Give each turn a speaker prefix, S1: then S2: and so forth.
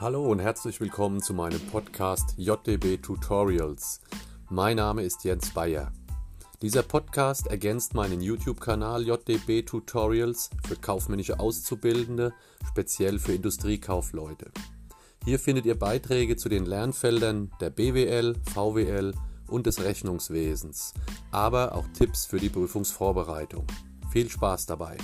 S1: Hallo und herzlich willkommen zu meinem Podcast JDB Tutorials. Mein Name ist Jens Bayer. Dieser Podcast ergänzt meinen YouTube-Kanal JDB Tutorials für kaufmännische Auszubildende, speziell für Industriekaufleute. Hier findet ihr Beiträge zu den Lernfeldern der BWL, VWL und des Rechnungswesens, aber auch Tipps für die Prüfungsvorbereitung. Viel Spaß dabei!